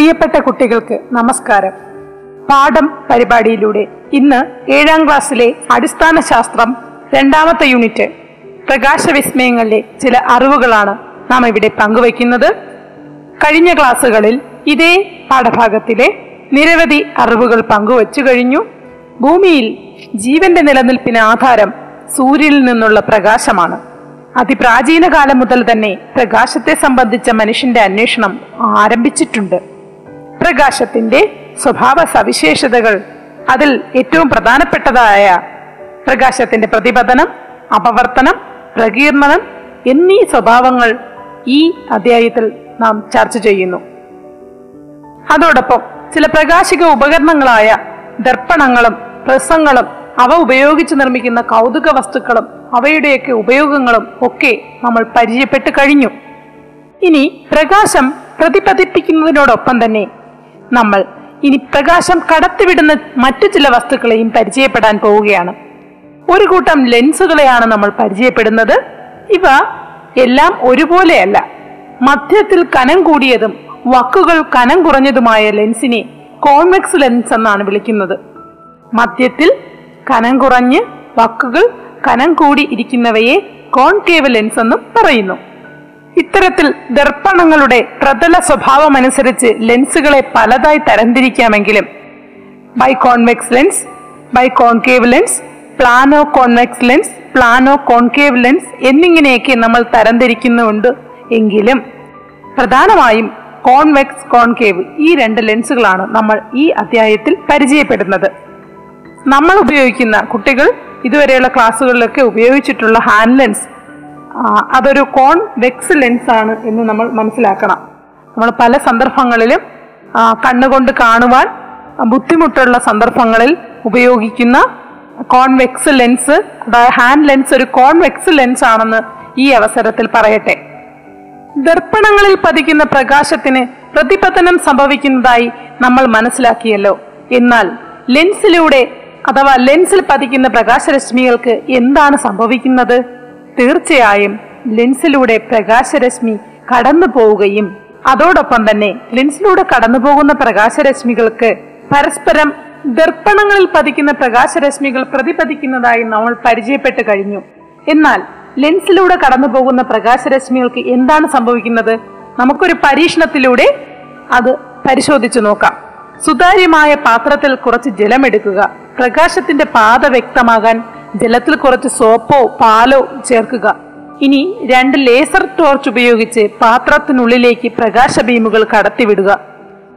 പ്രിയപ്പെട്ട കുട്ടികൾക്ക് നമസ്കാരം. പാഠം പരിപാടിയിലൂടെ ഇന്ന് ഏഴാം ക്ലാസ്സിലെ അടിസ്ഥാന ശാസ്ത്രം രണ്ടാമത്തെ യൂണിറ്റ് പ്രകാശ വിസ്മയങ്ങളിലെ ചില അറിവുകളാണ് നാം ഇവിടെ പങ്കുവയ്ക്കുന്നത്. കഴിഞ്ഞ ക്ലാസ്സുകളിൽ ഇതേ പാഠഭാഗത്തിലെ നിരവധി അറിവുകൾ പങ്കുവച്ചു കഴിഞ്ഞു. ഭൂമിയിൽ ജീവന്റെ നിലനിൽപ്പിന് ആധാരം സൂര്യനിൽ നിന്നുള്ള പ്രകാശമാണ്. അതിപ്രാചീന കാലം മുതൽ തന്നെ പ്രകാശത്തെ സംബന്ധിച്ച മനുഷ്യന്റെ അന്വേഷണം ആരംഭിച്ചിട്ടുണ്ട്. പ്രകാശത്തിന്റെ സ്വഭാവ സവിശേഷതകൾ അതിൽ ഏറ്റവും പ്രധാനപ്പെട്ടതായ പ്രകാശത്തിന്റെ പ്രതിപതനം അപവർത്തനം പ്രകീർണനം എന്നീ സ്വഭാവങ്ങൾ ഈ അധ്യായത്തിൽ നാം ചർച്ച ചെയ്യുന്നു. അതോടൊപ്പം ചില പ്രകാശിക ഉപകരണങ്ങളായ ദർപ്പണങ്ങളും പ്രസങ്ങളും അവ ഉപയോഗിച്ച് നിർമ്മിക്കുന്ന കൗതുക വസ്തുക്കളും അവയുടെയൊക്കെ ഉപയോഗങ്ങളും ഒക്കെ നമ്മൾ പരിചയപ്പെട്ട് കഴിഞ്ഞു. ഇനി പ്രകാശം പ്രതിപതിപ്പിക്കുന്നതിനോടൊപ്പം തന്നെ നമ്മൾ ഇനി പ്രകാശം കടത്തിവിടുന്ന മറ്റു ചില വസ്തുക്കളെയും പരിചയപ്പെടാൻ പോവുകയാണ്. ഒരു കൂട്ടം ലെൻസുകളെയാണ് നമ്മൾ പരിചയപ്പെടുന്നത്. ഇവ എല്ലാം ഒരുപോലെയല്ല. മധ്യത്തിൽ കനം കൂടിയതും വക്കുകൾ കനം കുറഞ്ഞതുമായ ലെൻസിനെ കോൺവെക്സ് ലെൻസ് എന്നാണ് വിളിക്കുന്നത്. മധ്യത്തിൽ കനം കുറഞ്ഞ് വക്കുകൾ കനം കൂടി ഇരിക്കുന്നവയെ കോൺകേവ് ലെൻസ് എന്നും പറയുന്നു. ഇത്തരത്തിൽ ദർപ്പണങ്ങളുടെ പ്രതല സ്വഭാവമനുസരിച്ച് ലെൻസുകളെ പലതായി തരംതിരിക്കാമെങ്കിലും biconvex lens biconcave lens plano convex lens plano concave lens എന്നിങ്ങനെയൊക്കെ നമ്മൾ തരംതിരിക്കുന്നുണ്ട് എങ്കിലും പ്രധാനമായും കോൺവെക്സ് കോൺകേവ് ഈ രണ്ട് ലെൻസുകളാണ് നമ്മൾ ഈ അധ്യായത്തിൽ പരിചയപ്പെടുന്നത്. നമ്മൾ ഉപയോഗിക്കുന്ന കുട്ടികൾ ഇതുവരെയുള്ള ക്ലാസ്സുകളിലൊക്കെ ഉപയോഗിച്ചിട്ടുള്ള ഹാൻഡ് ലെൻസ് ആ, കോൺ വെക്സ് ലെൻസ് ആണ് എന്ന് നമ്മൾ മനസ്സിലാക്കണം. നമ്മൾ പല സന്ദർഭങ്ങളിലും കണ്ണുകൊണ്ട് കാണുവാൻ ബുദ്ധിമുട്ടുള്ള സന്ദർഭങ്ങളിൽ ഉപയോഗിക്കുന്ന കോൺവെക്സ് ലെൻസ് ഹാൻഡ് ലെൻസ് ഒരു കോൺവെക്സ് ലെൻസ് ആണെന്ന് ഈ അവസരത്തിൽ പറയട്ടെ. ദർപ്പണങ്ങളിൽ പതിക്കുന്ന പ്രകാശത്തിന് പ്രതിപതനം സംഭവിക്കുന്നതായി നമ്മൾ മനസ്സിലാക്കിയല്ലോ. എന്നാൽ ലെൻസിലൂടെ അഥവാ ലെൻസിൽ പതിക്കുന്ന പ്രകാശരശ്മികൾക്ക് എന്താണ് സംഭവിക്കുന്നത്? തീർച്ചയായും ലെൻസിലൂടെ പ്രകാശരശ്മി കടന്നു പോവുകയും അതോടൊപ്പം തന്നെ ലെൻസിലൂടെ കടന്നു പോകുന്ന പ്രകാശരശ്മികൾക്ക് പരസ്പരം ദർപ്പണങ്ങളിൽ പതിക്കുന്ന പ്രകാശരശ്മികൾ പ്രതിപതിക്കുന്നതായി നമ്മൾ പരിചയപ്പെട്ട് കഴിഞ്ഞു. എന്നാൽ ലെൻസിലൂടെ കടന്നു പോകുന്ന പ്രകാശരശ്മികൾക്ക് എന്താണ് സംഭവിക്കുന്നത്? നമുക്കൊരു പരീക്ഷണത്തിലൂടെ അത് പരിശോധിച്ചു നോക്കാം. സുതാര്യമായ പാത്രത്തിൽ കുറച്ച് ജലമെടുക്കുക. പ്രകാശത്തിന്റെ പാത വ്യക്തമാകാൻ ജലത്തിൽ കുറച്ച് സോപ്പോ പാലോ ചേർക്കുക. ഇനി രണ്ട് ലേസർ ടോർച്ച് ഉപയോഗിച്ച് പാത്രത്തിനുള്ളിലേക്ക് പ്രകാശ ബീമുകൾ കടത്തിവിടുക.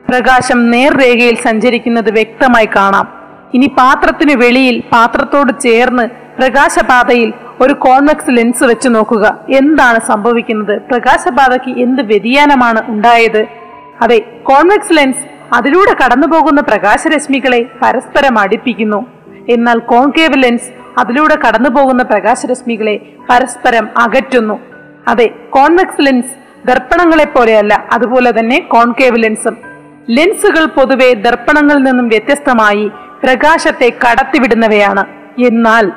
പ്രകാശം നേർരേഖയിൽ സഞ്ചരിക്കുന്നത് വ്യക്തമായി കാണാം. ഇനി പാത്രത്തിന് വെളിയിൽ പാത്രത്തോട് ചേർന്ന് പ്രകാശപാതയിൽ ഒരു കോൺവെക്സ് ലെൻസ് വെച്ച് നോക്കുക. എന്താണ് സംഭവിക്കുന്നത്? പ്രകാശപാതയ്ക്ക് എന്ത് വ്യതിയാനമാണ് ഉണ്ടായത്? അതെ കോൺവെക്സ് ലെൻസ് അതിലൂടെ കടന്നുപോകുന്ന പ്രകാശരശ്മികളെ പരസ്പരം അടുപ്പിക്കുന്നു. എന്നാൽ കോൺകേവ് ലെൻസ് അതിലൂടെ കടന്നു പോകുന്ന പ്രകാശരശ്മികളെ പരസ്പരം അകറ്റുന്നു. അതെ കോൺവെക്സ് ലെൻസ് ദർപ്പണങ്ങളെ പോലെയല്ല അതുപോലെ തന്നെ കോൺകേവ് ലെൻസും. ലെൻസുകൾ പൊതുവെ ദർപ്പണങ്ങളിൽ നിന്നും വ്യത്യസ്തമായി പ്രകാശത്തെ കടത്തിവിടുന്നവയാണ്. എന്നാൽ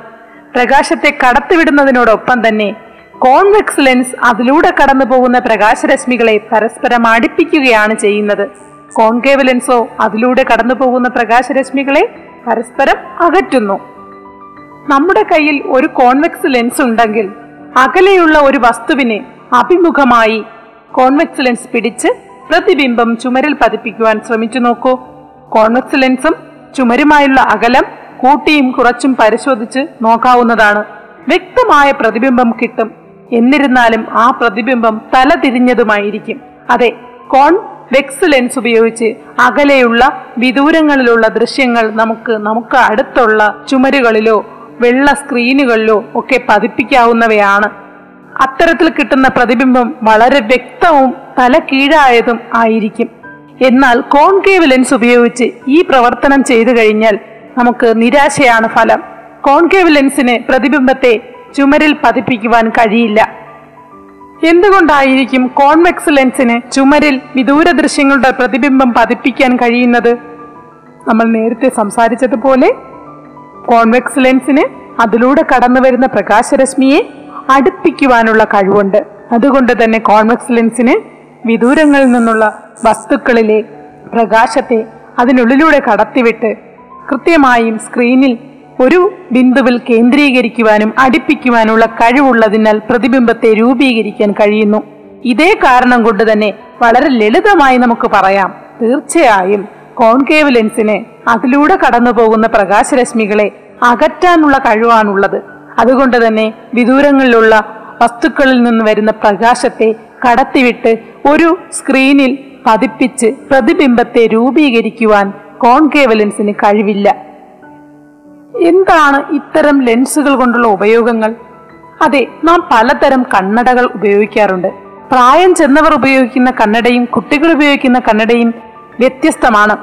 പ്രകാശത്തെ കടത്തിവിടുന്നതിനോടൊപ്പം തന്നെ കോൺവെക്സ് ലെൻസ് അതിലൂടെ കടന്നു പോകുന്ന പ്രകാശരശ്മികളെ പരസ്പരം അടുപ്പിക്കുകയാണ് ചെയ്യുന്നത്. കോൺകേവ് ലെൻസോ അതിലൂടെ കടന്നു പോകുന്ന പ്രകാശരശ്മികളെ പരസ്പരം അകറ്റുന്നു. നമ്മുടെ കയ്യിൽ ഒരു കോൺവെക്സ് ലെൻസ് ഉണ്ടെങ്കിൽ അകലെയുള്ള ഒരു വസ്തുവിനെ അഭിമുഖമായി കോൺവെക്സ് ലെൻസ് പിടിച്ച് പ്രതിബിംബം ചുമരിൽ പതിപ്പിക്കുവാൻ ശ്രമിച്ചു നോക്കൂ. കോൺവെക്സ് ലെൻസും ചുമരുമായുള്ള അകലം കൂട്ടിയും കുറച്ചും പരിശോധിച്ച് നോക്കാവുന്നതാണ്. വ്യക്തമായ പ്രതിബിംബം കിട്ടും. എന്നിരുന്നാലും ആ പ്രതിബിംബം തല തിരിഞ്ഞതുമായിരിക്കും. അതെ കോൺ വെക്സ് ലെൻസ് ഉപയോഗിച്ച് അകലെയുള്ള വിദൂരങ്ങളിലുള്ള ദൃശ്യങ്ങൾ നമുക്ക് നമുക്ക് അടുത്തുള്ള ചുമരുകളിലോ വെള്ള സ്ക്രീനുകളിലോ ഒക്കെ പതിപ്പിക്കാവുന്നവയാണ്. അത്തരത്തിൽ കിട്ടുന്ന പ്രതിബിംബം വളരെ വ്യക്തവും തല കീഴായതും ആയിരിക്കും. എന്നാൽ കോൺകേവ് ലെൻസ് ഉപയോഗിച്ച് ഈ പ്രവർത്തനം ചെയ്തു കഴിഞ്ഞാൽ നമുക്ക് നിരാശയാണ് ഫലം. കോൺകേവ് ലെൻസിന് പ്രതിബിംബത്തെ ചുമരിൽ പതിപ്പിക്കുവാൻ കഴിയില്ല. എന്തുകൊണ്ടായിരിക്കും കോൺവെക്സ് ലെൻസിന് ചുമരിൽ വിദൂര ദൃശ്യങ്ങളുടെ പ്രതിബിംബം പതിപ്പിക്കാൻ കഴിയുന്നത്? നമ്മൾ നേരത്തെ സംസാരിച്ചതുപോലെ കോൺവെക്സ് ലെൻസിന് അതിലൂടെ കടന്നു വരുന്ന പ്രകാശരശ്മിയെ അടുപ്പിക്കുവാനുള്ള കഴിവുണ്ട്. അതുകൊണ്ട് തന്നെ കോൺവെക്സ് ലെൻസിന് വിദൂരങ്ങളിൽ നിന്നുള്ള വസ്തുക്കളിലെ പ്രകാശത്തെ അതിനുള്ളിലൂടെ കടത്തിവിട്ട് കൃത്യമായും സ്ക്രീനിൽ ഒരു ബിന്ദുവിൽ കേന്ദ്രീകരിക്കുവാനും അടുപ്പിക്കുവാനുള്ള കഴിവുള്ളതിനാൽ പ്രതിബിംബത്തെ രൂപീകരിക്കാൻ കഴിയുന്നു. ഇതേ കാരണം കൊണ്ട് തന്നെ വളരെ ലളിതമായി നമുക്ക് പറയാം. തീർച്ചയായും കോൺകേവ് ലെൻസിന് അതിലൂടെ കടന്നു പോകുന്ന പ്രകാശരശ്മികളെ അകറ്റാനുള്ള കഴിവാണുള്ളത്. അതുകൊണ്ട് തന്നെ വിദൂരങ്ങളിലുള്ള വസ്തുക്കളിൽ നിന്ന് വരുന്ന പ്രകാശത്തെ കടത്തിവിട്ട് ഒരു സ്ക്രീനിൽ പതിപ്പിച്ച് പ്രതിബിംബത്തെ രൂപീകരിക്കുവാൻ കോൺകേവ് ലെൻസിന് കഴിവില്ല. എന്താണ് ഇത്തരം ലെൻസുകൾ കൊണ്ടുള്ള ഉപയോഗങ്ങൾ? അതെ നാം പലതരം കണ്ണടകൾ ഉപയോഗിക്കാറുണ്ട്. പ്രായം ചെന്നവർ ഉപയോഗിക്കുന്ന കണ്ണടയും കുട്ടികൾ ഉപയോഗിക്കുന്ന കണ്ണടയും വ്യത്യസ്തമാണ്.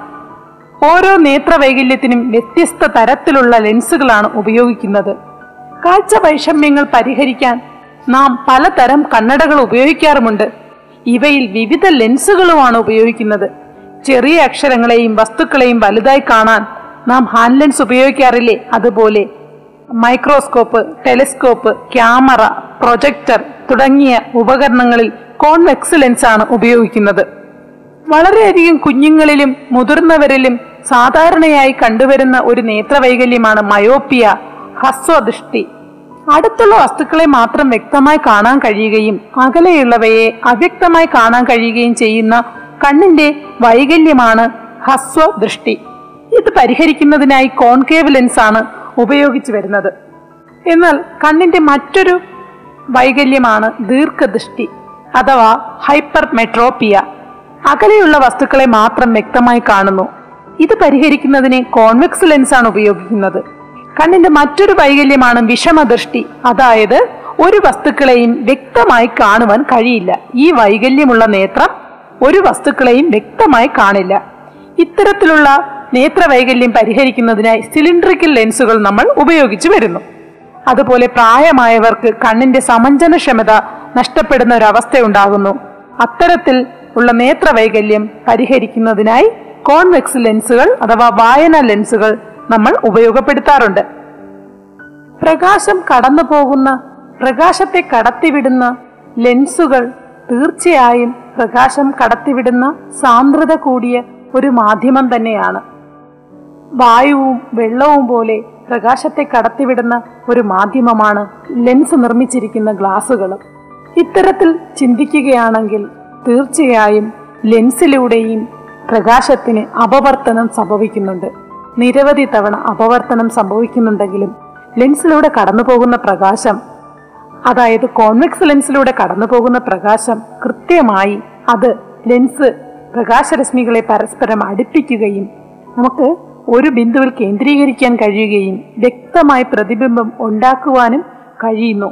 ഓരോ നേത്രവൈകല്യത്തിനും വ്യത്യസ്ത തരത്തിലുള്ള ലെൻസുകളാണ് ഉപയോഗിക്കുന്നത്. കാഴ്ച വൈഷമ്യങ്ങൾ പരിഹരിക്കാൻ നാം പലതരം കണ്ണടകൾ ഉപയോഗിക്കാറുമുണ്ട്. ഇവയിൽ വിവിധ ലെൻസുകളുമാണ് ഉപയോഗിക്കുന്നത്. ചെറിയ അക്ഷരങ്ങളെയും വസ്തുക്കളെയും വലുതായി കാണാൻ നാം ഹാൻഡ് ലെൻസ് ഉപയോഗിക്കാറില്ലേ? അതുപോലെ മൈക്രോസ്കോപ്പ് ടെലിസ്കോപ്പ് ക്യാമറ പ്രൊജക്ടർ തുടങ്ങിയ ഉപകരണങ്ങളിൽ കോൺവെക്സ് ലെൻസാണ് ഉപയോഗിക്കുന്നത്. വളരെയധികം കുഞ്ഞുങ്ങളിലും മുതിർന്നവരിലും സാധാരണയായി കണ്ടുവരുന്ന ഒരു നേത്രവൈകല്യമാണ് മയോപ്പിയ ഹസ്വദൃഷ്ടി അടുത്തുള്ള വസ്തുക്കളെ മാത്രം വ്യക്തമായി കാണാൻ കഴിയുകയും അകലെയുള്ളവയെ അവ്യക്തമായി കാണാൻ കഴിയുകയും ചെയ്യുന്ന കണ്ണിന്റെ വൈകല്യമാണ് ഹസ്വദൃഷ്ടി ഇത് പരിഹരിക്കുന്നതിനായി കോൺകേവ് ലെൻസ് ആണ് ഉപയോഗിച്ചു വരുന്നത്. എന്നാൽ കണ്ണിന്റെ മറ്റൊരു വൈകല്യമാണ് ദീർഘദൃഷ്ടി അഥവാ ഹൈപ്പർ മെട്രോപ്പിയ അകലെയുള്ള വസ്തുക്കളെ മാത്രം വ്യക്തമായി കാണുന്നു. ഇത് പരിഹരിക്കുന്നതിന് കോൺവെക്സ് ലെൻസ് ആണ് ഉപയോഗിക്കുന്നത്. കണ്ണിന്റെ മറ്റൊരു വൈകല്യമാണ് വിഷമദൃഷ്ടി. അതായത് ഒരു വസ്തുക്കളെയും വ്യക്തമായി കാണുവാൻ കഴിയില്ല. ഈ വൈകല്യമുള്ള നേത്രം ഒരു വസ്തുക്കളെയും വ്യക്തമായി കാണില്ല. ഇത്തരത്തിലുള്ള നേത്രവൈകല്യം പരിഹരിക്കുന്നതിനായി സിലിണ്ടറിക്കൽ ലെൻസുകൾ നമ്മൾ ഉപയോഗിച്ചു വരുന്നു. അതുപോലെ പ്രായമായവർക്ക് കണ്ണിന്റെ സമഞ്ജനക്ഷമത നഷ്ടപ്പെടുന്ന ഒരവസ്ഥ ഉണ്ടാകുന്നു അത്തരത്തിൽ ഉള്ള നേത്രവൈകല്യം പരിഹരിക്കുന്നതിനായി കോൺവെക്സ് ലെൻസുകൾ അഥവാ വായന ലെൻസുകൾ നമ്മൾ ഉപയോഗപ്പെടുത്താറുണ്ട്. പ്രകാശം കടന്നു പോകുന്ന പ്രകാശത്തെ കടത്തിവിടുന്ന ലെൻസുകൾ തീർച്ചയായും പ്രകാശം കടത്തിവിടുന്ന സാന്ദ്രത കൂടിയ ഒരു മാധ്യമം തന്നെയാണ്. വായുവും വെള്ളവും പോലെ പ്രകാശത്തെ കടത്തിവിടുന്ന ഒരു മാധ്യമമാണ് ലെൻസ് നിർമ്മിച്ചിരിക്കുന്ന ഗ്ലാസുകളും. ഇത്തരത്തിൽ ചിന്തിക്കുകയാണെങ്കിൽ തീർച്ചയായും ലെൻസിലൂടെയും പ്രകാശത്തിന് അപവർത്തനം സംഭവിക്കുന്നുണ്ട്. നിരവധി തവണ അപവർത്തനം സംഭവിക്കുന്നുണ്ടെങ്കിലും ലെൻസിലൂടെ കടന്നു പോകുന്ന പ്രകാശം അതായത് കോൺവെക്സ് ലെൻസിലൂടെ കടന്നു പോകുന്ന പ്രകാശം കൃത്യമായി അത് ലെൻസ് പ്രകാശരശ്മികളെ പരസ്പരം അടുപ്പിക്കുകയും നമുക്ക് ഒരു ബിന്ദുവിൽ കേന്ദ്രീകരിക്കാൻ കഴിയുകയും വ്യക്തമായി പ്രതിബിംബം ഉണ്ടാക്കുവാനും കഴിയുന്നു.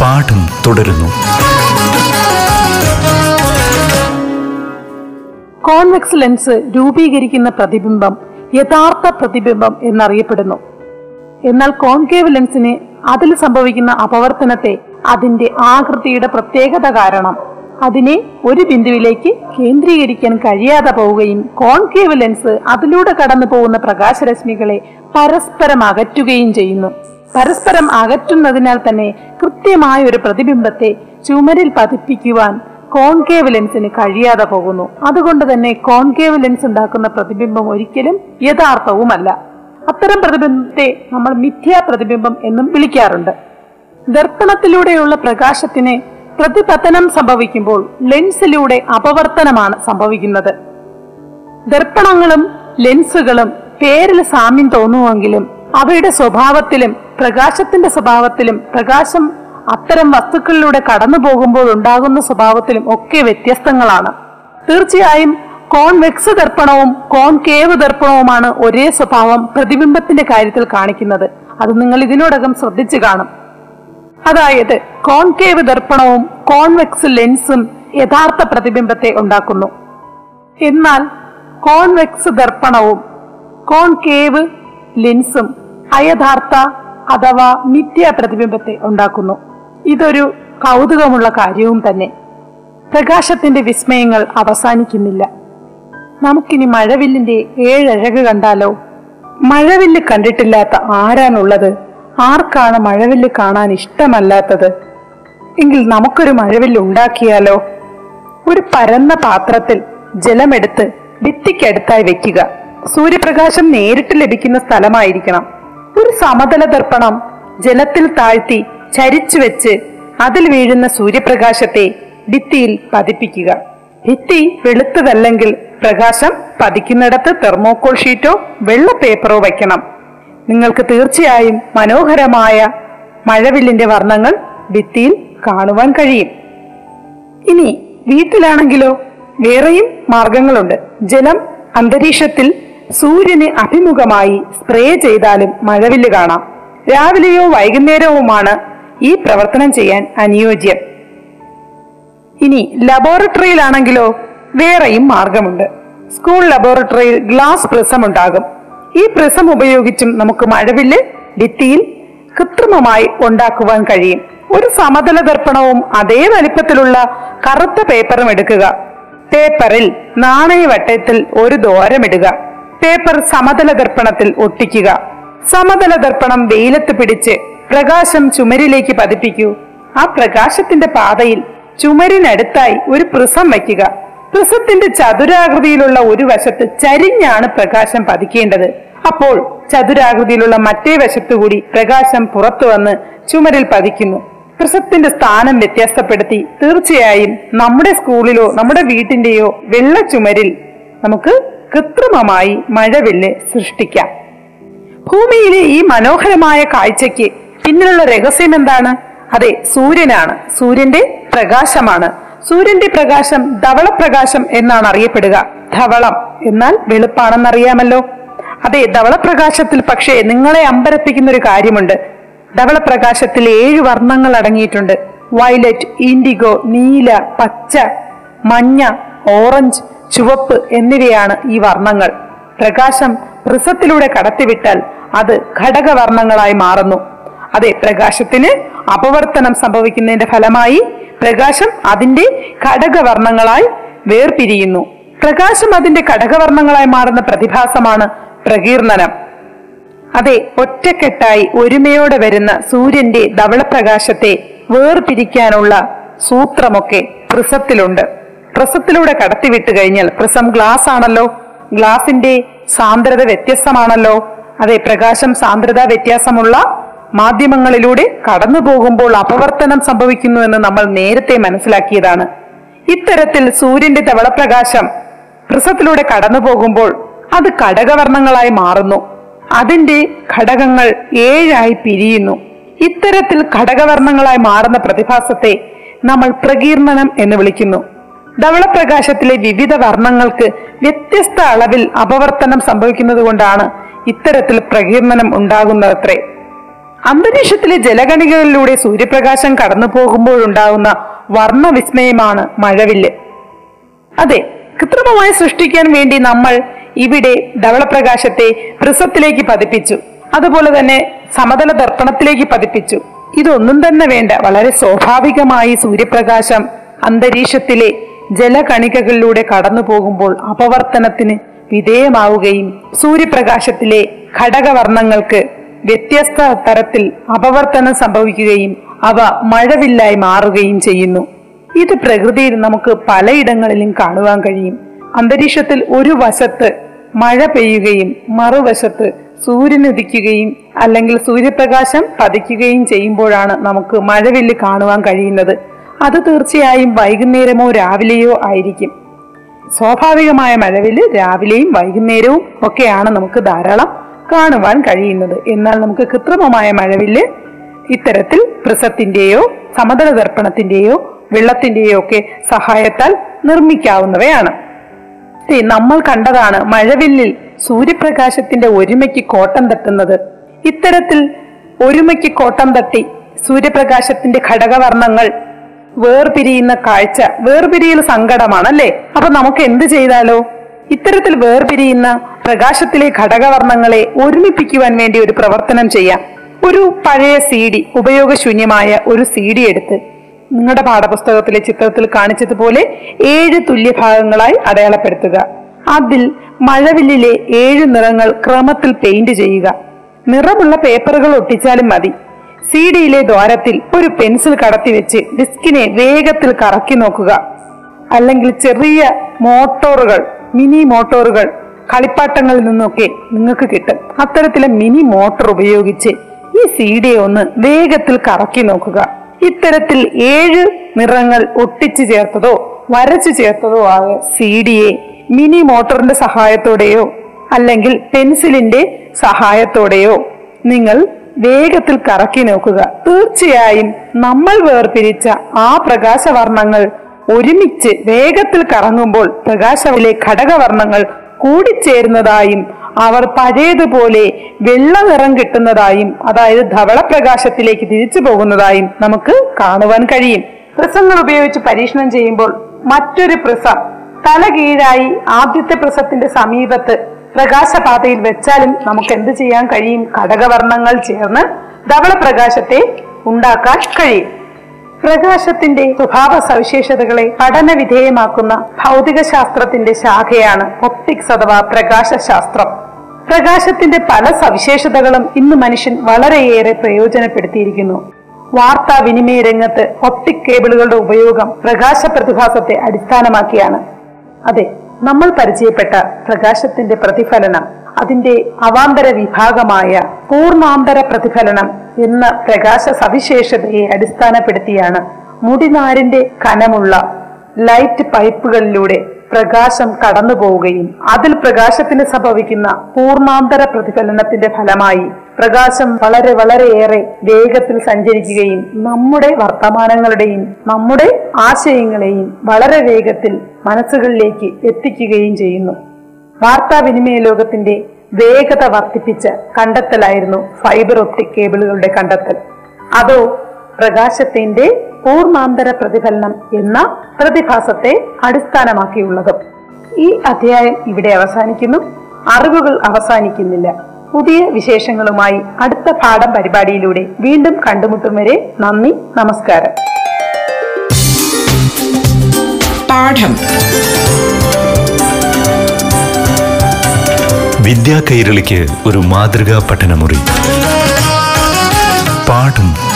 പാഠം തുടരുന്നു. കോൺവെക്സ് ലെൻസ് രൂപീകരിക്കുന്ന പ്രതിബിംബം യഥാർത്ഥ പ്രതിബിംബം എന്നറിയപ്പെടുന്നു. എന്നാൽ കോൺകേവ് ലെൻസിന് അതിൽ സംഭവിക്കുന്ന അപവർത്തനത്തെ അതിന്റെ ആകൃതിയുടെ പ്രത്യേകത കാരണം. അതിനെ ഒരു ബിന്ദുവിലേക്ക് കേന്ദ്രീകരിക്കാൻ കഴിയാതെ പോവുകയും കോൺകേവ് ലെൻസ് അതിലൂടെ കടന്നു പോകുന്ന പ്രകാശരശ്മികളെ പരസ്പരം അകറ്റുകയും ചെയ്യുന്നു. പരസ്പരം അകറ്റുന്നതിനാൽ തന്നെ കൃത്യമായ ഒരു പ്രതിബിംബത്തെ ചുമരിൽ പതിപ്പിക്കുവാൻ കോൺകേവ് ലെൻസിന് കഴിയാതെ പോകുന്നു. അതുകൊണ്ട് തന്നെ കോൺകേവ് ലെൻസ് ഉണ്ടാക്കുന്ന പ്രതിബിംബം ഒരിക്കലും യഥാർത്ഥവുമല്ല. അത്തരം പ്രതിബിംബത്തെ നമ്മൾ മിഥ്യാ പ്രതിബിംബം എന്നും വിളിക്കാറുണ്ട്. ദർപ്പണത്തിലൂടെയുള്ള പ്രകാശത്തിന് പ്രതിപതനം സംഭവിക്കുമ്പോൾ ലെൻസിലൂടെ അപവർത്തനമാണ് സംഭവിക്കുന്നത്. ദർപ്പണങ്ങളും ലെൻസുകളും പേരിൽ സാമ്യം തോന്നുമെങ്കിലും അവയുടെ സ്വഭാവത്തിലും പ്രകാശത്തിന്റെ സ്വഭാവത്തിലും പ്രകാശം അത്തരം വസ്തുക്കളിലൂടെ കടന്നു പോകുമ്പോൾ ഉണ്ടാകുന്ന സ്വഭാവത്തിലും ഒക്കെ വ്യത്യസ്തങ്ങളാണ്. തീർച്ചയായും കോൺവെക്സ് ദർപ്പണവും കോൺകേവ് ദർപ്പണവുമാണ് ഒരേ സ്വഭാവം പ്രതിബിംബത്തിന്റെ കാര്യത്തിൽ കാണിക്കുന്നത്. അത് നിങ്ങൾ ഇതിനോടകം ശ്രദ്ധിച്ചു കാണും. അതായത് കോൺകേവ് ദർപ്പണവും കോൺവെക്സ് ലെൻസും യഥാർത്ഥ പ്രതിബിംബത്തെ ഉണ്ടാക്കുന്നു. എന്നാൽ കോൺവെക്സ് ദർപ്പണവും കോൺകേവ് ലെൻസും അയഥാർത്ഥ അഥവാ മിഥ്യ പ്രതിബിംബത്തെ ഉണ്ടാക്കുന്നു. ഇതൊരു കൗതുകമുള്ള കാര്യവും തന്നെ. പ്രകാശത്തിന്റെ വിസ്മയങ്ങൾ അവസാനിക്കുന്നില്ല. നമുക്കിനി മഴവില്ലിന്റെ ഏഴഴക് കണ്ടാലോ? മഴവില്ല് കണ്ടിട്ടില്ലാത്ത ആരാണുള്ളത്? ആർക്കാണ് മഴവില്ല് കാണാൻ ഇഷ്ടമല്ലാത്തത്? എങ്കിൽ നമുക്കൊരു മഴവില്ല് ഉണ്ടാക്കിയാലോ? ഒരു പരന്ന പാത്രത്തിൽ ജലമെടുത്ത് ഭിത്തിക്കടുത്തായി വെക്കുക. സൂര്യപ്രകാശം നേരിട്ട് ലഭിക്കുന്ന സ്ഥലമായിരിക്കണം. ഒരു സമതല ദർപ്പണം ജലത്തിൽ താഴ്ത്തി ചരിച്ചു വെച്ച് അതിൽ വീഴുന്ന സൂര്യപ്രകാശത്തെ ഭിത്തിയിൽ പതിപ്പിക്കുക. ഭിത്തി വെളുത്തതല്ലെങ്കിൽ പ്രകാശം പതിക്കുന്നിടത്ത് തെർമോക്കോൾ ഷീറ്റോ വെള്ള പേപ്പറോ വയ്ക്കണം. നിങ്ങൾക്ക് തീർച്ചയായും മനോഹരമായ മഴവില്ലിന്റെ വർണങ്ങൾ ഭിത്തിയിൽ കാണുവാൻ കഴിയും. ഇനി വീട്ടിലാണെങ്കിലോ വേറെയും മാർഗങ്ങളുണ്ട്. ജലം അന്തരീക്ഷത്തിൽ സൂര്യന് അഭിമുഖമായി സ്പ്രേ ചെയ്താലും മഴവില്ല് കാണാം. രാവിലെയോ വൈകുന്നേരവുമാണ് ഈ പ്രവർത്തനം ചെയ്യാൻ അനുയോജ്യം. ഇനി ലബോറട്ടറിയിലാണെങ്കിലോ വേറെയും മാർഗമുണ്ട്. സ്കൂൾ ലബോറട്ടറിയിൽ ഗ്ലാസ് പ്രിസം ഉണ്ടാകും. ഈ പ്രിസം ഉപയോഗിച്ചും നമുക്ക് മഴവില്ല് ഭിത്തിയിൽ കൃത്രിമമായി ഉണ്ടാക്കുവാൻ കഴിയും. ഒരു സമതല ദർപ്പണവും അതേ വലിപ്പത്തിലുള്ള കറുത്ത പേപ്പറും എടുക്കുക. പേപ്പറിൽ നാണയവട്ടത്തിൽ ഒരു ദോരമിടുക പേപ്പർ സമതല ദർപ്പണത്തിൽ ഒട്ടിക്കുക. സമതല ദർപ്പണം വെയിലത്ത് പിടിച്ച് പ്രകാശം ചുമരിലേക്ക് പതിപ്പിക്കൂ. ആ പ്രകാശത്തിന്റെ പാതയിൽ ചുമരിനടുത്തായി ഒരു പ്രിസം വയ്ക്കുക. പ്രിസത്തിന്റെ ചതുരാകൃതിയിലുള്ള ഒരു വശത്ത് ചരിഞ്ഞാണ് പ്രകാശം പതിക്കേണ്ടത്. അപ്പോൾ ചതുരാകൃതിയിലുള്ള മറ്റേ വശത്തുകൂടി പ്രകാശം പുറത്തു വന്ന് ചുമരിൽ പതിക്കുന്നു. പ്രിസത്തിന്റെ സ്ഥാനം വ്യത്യാസപ്പെടുത്തി തീർച്ചയായും നമ്മുടെ സ്കൂളിലോ നമ്മുടെ വീട്ടിന്റെയോ വെള്ള ചുമരിൽ നമുക്ക് കൃത്രിമമായി മഴവില്ല് സൃഷ്ടിക്കാം. ഭൂമിയിലെ ഈ മനോഹരമായ കാഴ്ചയ്ക്ക് പിന്നിലുള്ള രഹസ്യം എന്താണ്? അതെ സൂര്യനാണ്. സൂര്യന്റെ പ്രകാശമാണ്. സൂര്യന്റെ പ്രകാശം ധവളപ്രകാശം എന്നാണ് അറിയപ്പെടുക. ധവളം എന്നാൽ വെളുപ്പാണെന്നറിയാമല്ലോ. അതെ ധവളപ്രകാശത്തിൽ പക്ഷേ നിങ്ങളെ അമ്പരപ്പിക്കുന്ന ഒരു കാര്യമുണ്ട്. ധവളപ്രകാശത്തിൽ ഏഴ് വർണങ്ങൾ അടങ്ങിയിട്ടുണ്ട്. വയലറ്റ് ഇൻഡിഗോ നീല പച്ച മഞ്ഞ ഓറഞ്ച് ചുവപ്പ് എന്നിവയാണ് ഈ വർണങ്ങൾ. പ്രകാശം പ്രിസത്തിലൂടെ കടത്തിവിട്ടാൽ അത് ഘടകവർണങ്ങളായി മാറുന്നു. അതെ പ്രകാശത്തിന് അപവർത്തനം സംഭവിക്കുന്നതിന്റെ ഫലമായി പ്രകാശം അതിന്റെ ഘടകവർണങ്ങളായി വേർപിരിയുന്നു. പ്രകാശം അതിന്റെ ഘടകവർണങ്ങളായി മാറുന്ന പ്രതിഭാസമാണ് പ്രകീർണനം. അതെ ഒറ്റക്കെട്ടായി ഒരുമയോടെ വരുന്ന സൂര്യന്റെ ധവളപ്രകാശത്തെ വേർപിരിക്കാനുള്ള സൂത്രമൊക്കെ പ്രിസത്തിലുണ്ട് പ്രിസത്തിലൂടെ കടത്തിവിട്ട് കഴിഞ്ഞാൽ പ്രസം ഗ്ലാസ് ആണല്ലോ ഗ്ലാസിന്റെ സാന്ദ്രത വ്യത്യസ്തമാണല്ലോ. അതെ പ്രകാശം സാന്ദ്രത വ്യത്യാസമുള്ള മാധ്യമങ്ങളിലൂടെ കടന്നു പോകുമ്പോൾ അപവർത്തനം സംഭവിക്കുന്നു എന്ന് നമ്മൾ നേരത്തെ മനസ്സിലാക്കിയതാണ്. ഇത്തരത്തിൽ സൂര്യന്റെ ധവളപ്രകാശം പ്രസത്തിലൂടെ കടന്നു പോകുമ്പോൾ അത് ഘടകവർണങ്ങളായി മാറുന്നു. അതിന്റെ ഘടകങ്ങൾ ഏഴായി പിരിയുന്നു. ഇത്തരത്തിൽ ഘടകവർണങ്ങളായി മാറുന്ന പ്രതിഭാസത്തെ നമ്മൾ പ്രകീർണനം എന്ന് വിളിക്കുന്നു. ധവളപ്രകാശത്തിലെ വിവിധ വർണങ്ങൾക്ക് വ്യത്യസ്ത അളവിൽ അപവർത്തനം സംഭവിക്കുന്നത് കൊണ്ടാണ് ഇത്തരത്തിൽ പ്രകീർണനം ഉണ്ടാകുന്നതത്രേ. അന്തരീക്ഷത്തിലെ ജലഗണികളിലൂടെ സൂര്യപ്രകാശം കടന്നു പോകുമ്പോഴുണ്ടാകുന്ന വർണവിസ്മയമാണ് മഴവില്ല്. അതെ കൃത്രിമമായി സൃഷ്ടിക്കാൻ വേണ്ടി നമ്മൾ ഇവിടെ ധവളപ്രകാശത്തെ പ്രിസത്തിലേക്ക് പതിപ്പിച്ചു. അതുപോലെ തന്നെ സമതല ദർപ്പണത്തിലേക്ക് പതിപ്പിച്ചു. ഇതൊന്നും തന്നെ വേണ്ട വളരെ സ്വാഭാവികമായി സൂര്യപ്രകാശം അന്തരീക്ഷത്തിലെ ജലകണികകളിലൂടെ കടന്നു പോകുമ്പോൾ അപവർത്തനത്തിന് വിധേയമാവുകയും സൂര്യപ്രകാശത്തിലെ ഘടകവർണങ്ങൾക്ക് വ്യത്യസ്ത തരത്തിൽ അപവർത്തനം സംഭവിക്കുകയും അവ മഴവില്ലായി മാറുകയും ചെയ്യുന്നു. ഇത് പ്രകൃതിയിൽ നമുക്ക് പലയിടങ്ങളിലും കാണുവാൻ കഴിയും. അന്തരീക്ഷത്തിൽ ഒരു വശത്ത് മഴ പെയ്യുകയും മറുവശത്ത് സൂര്യൻ ഉദിക്കുകയും അല്ലെങ്കിൽ സൂര്യപ്രകാശം പതിക്കുകയും ചെയ്യുമ്പോഴാണ് നമുക്ക് മഴവില്ല് കാണുവാൻ കഴിയുന്നത്. അത് തീർച്ചയായും വൈകുന്നേരമോ രാവിലെയോ ആയിരിക്കും. സ്വാഭാവികമായ മഴവിൽ രാവിലെയും വൈകുന്നേരവും ഒക്കെയാണ് നമുക്ക് ധാരാളം കാണുവാൻ കഴിയുന്നത്. എന്നാൽ നമുക്ക് കൃത്രിമമായ മഴവില്ല് ഇത്തരത്തിൽ പ്രിസത്തിന്റെയോ സമതല ദർപ്പണത്തിന്റെയോ വെള്ളത്തിന്റെയോ ഒക്കെ സഹായത്താൽ നിർമ്മിക്കാവുന്നവയാണ്. നമ്മൾ കണ്ടതാണ് മഴവില്ലിൽ സൂര്യപ്രകാശത്തിന്റെ ഒരുമയ്ക്ക് കോട്ടം തട്ടുന്നത്. ഇത്തരത്തിൽ ഒരുമയ്ക്ക് കോട്ടം തട്ടി സൂര്യപ്രകാശത്തിന്റെ ഘടകവർണങ്ങൾ വേർപിരിയുന്ന കാഴ്ച വേർപിരിയൽ സങ്കടമാണല്ലേ? അപ്പൊ നമുക്ക് എന്ത് ചെയ്താലോ? ഇത്തരത്തിൽ വേർപിരിയുന്ന പ്രകാശത്തിലെ ഘടകവർണങ്ങളെ ഒരുമിപ്പിക്കുവാൻ വേണ്ടി ഒരു പ്രവർത്തനം ചെയ്യാം. ഒരു പഴയ സി ഡി ഉപയോഗശൂന്യമായ ഒരു സി ഡി എടുത്ത് നിങ്ങളുടെ പാഠപുസ്തകത്തിലെ ചിത്രത്തിൽ കാണിച്ചതുപോലെ ഏഴ് തുല്യ ഭാഗങ്ങളായി അടയാളപ്പെടുത്തുക. അതിൽ മഴവില്ലിലെ ഏഴ് നിറങ്ങൾ ക്രമത്തിൽ പെയിന്റ് ചെയ്യുക. നിറമുള്ള പേപ്പറുകൾ ഒട്ടിച്ചാലും മതി. സി ഡിയിലെ ദ്വാരത്തിൽ ഒരു പെൻസിൽ കടത്തി വെച്ച് ഡിസ്കിനെ വേഗത്തിൽ കറക്കി നോക്കുക. അല്ലെങ്കിൽ ചെറിയ മോട്ടോറുകൾ മിനി മോട്ടോറുകൾ കളിപ്പാട്ടങ്ങളിൽ നിന്നൊക്കെ നിങ്ങൾക്ക് കിട്ടും. അത്തരത്തിലെ മിനി മോട്ടോർ ഉപയോഗിച്ച് ഈ സി ഡി ഒന്ന് വേഗത്തിൽ കറക്കി നോക്കുക. ഇത്തരത്തിൽ ഏഴ് നിറങ്ങൾ ഒട്ടിച്ചു ചേർത്തതോ വരച്ചു ചേർത്തതോ ആയ സി ഡിയെ മിനി മോട്ടറിന്റെ സഹായത്തോടെയോ അല്ലെങ്കിൽ പെൻസിലിന്റെ സഹായത്തോടെയോ നിങ്ങൾ വേഗത്തിൽ കറക്കി നോക്കുക. തീർച്ചയായും നമ്മൾ വേർപിരിച്ച ആ പ്രകാശവർണങ്ങൾ ഒരുമിച്ച് വേഗത്തിൽ കറങ്ങുമ്പോൾ പ്രകാശത്തിലെ ഘടകവർണങ്ങൾ കൂടിച്ചേരുന്നതായും അവർ പഴയതുപോലെ വെള്ള നിറം കിട്ടുന്നതായും അതായത് ധവളപ്രകാശത്തിലേക്ക് തിരിച്ചു പോകുന്നതായും നമുക്ക് കാണുവാൻ കഴിയും. പ്രസങ്ങൾ ഉപയോഗിച്ച് പരീക്ഷണം ചെയ്യുമ്പോൾ മറ്റൊരു പ്രസം തല കീഴായി ആദ്യത്തെ പ്രസത്തിന്റെ സമീപത്ത് പ്രകാശപാതയിൽ വെച്ചാലും നമുക്ക് എന്ത് ചെയ്യാൻ കഴിയും? ഘടകവർണങ്ങൾ ചേർന്ന് ധവള പ്രകാശത്തെ ഉണ്ടാക്കാൻ കഴിയും. പ്രകാശത്തിന്റെ സ്വഭാവ സവിശേഷതകളെ പഠന വിധേയമാക്കുന്ന ഭൗതിക ശാസ്ത്രത്തിന്റെ ശാഖയാണ് ഒപ്റ്റിക്സ് അഥവാ പ്രകാശശാസ്ത്രം. പ്രകാശത്തിന്റെ പല സവിശേഷതകളും ഇന്ന് മനുഷ്യൻ വളരെയേറെ പ്രയോജനപ്പെടുത്തിയിരിക്കുന്നു. വാർത്താ വിനിമയ രംഗത്ത് ഒപ്റ്റിക് കേബിളുകളുടെ ഉപയോഗം പ്രകാശ പ്രതിഭാസത്തെ അടിസ്ഥാനമാക്കിയാണ്. അതെ നമ്മൾ പരിചയപ്പെട്ട പ്രകാശത്തിന്റെ പ്രതിഫലനം അതിന്റെ അവാന്തര വിഭാഗമായ പൂർണാന്തര പ്രതിഫലനം എന്ന പ്രകാശ സവിശേഷതയെ അടിസ്ഥാനപ്പെടുത്തിയാണ് മുടിനാരിന്റെ കനമുള്ള ലൈറ്റ് പൈപ്പുകളിലൂടെ പ്രകാശം കടന്നു പോവുകയും അതിൽ പ്രകാശത്തിന് സംഭവിക്കുന്ന പൂർണാന്തര പ്രതിഫലനത്തിന്റെ ഫലമായി പ്രകാശം വളരെ വളരെയേറെ വേഗത്തിൽ സഞ്ചരിക്കുകയും നമ്മുടെ വർത്തമാനങ്ങളുടെയും നമ്മുടെ ആശയങ്ങളെയും വളരെ വേഗത്തിൽ മനസ്സുകളിലേക്ക് എത്തിക്കുകയും ചെയ്യുന്നു. വാർത്താവിനിമയ ലോകത്തിന്റെ വേഗത വർദ്ധിപ്പിച്ച കണ്ടെത്തലായിരുന്നു ഫൈബർ ഒപ്റ്റിക് കേബിളുകളുടെ കണ്ടെത്തൽ. അതോ പ്രകാശത്തിന്റെ പൂർണാന്തര പ്രതിഫലനം എന്ന പ്രതിഭാസത്തെ അടിസ്ഥാനമാക്കിയുള്ളതും. ഈ അധ്യായം ഇവിടെ അവസാനിക്കുന്നു. അറിവുകൾ അവസാനിക്കുന്നില്ല. പുതിയ വിശേഷങ്ങളുമായി അടുത്ത പാഠം പരിപാടിയിലൂടെ വീണ്ടും കണ്ടുമുട്ടും വരെ നന്ദി നമസ്കാരം. പാഠം. വിദ്യാ കൈരളിക്ക് ഒരു മാതൃകാ പഠനമുറി. പാഠം.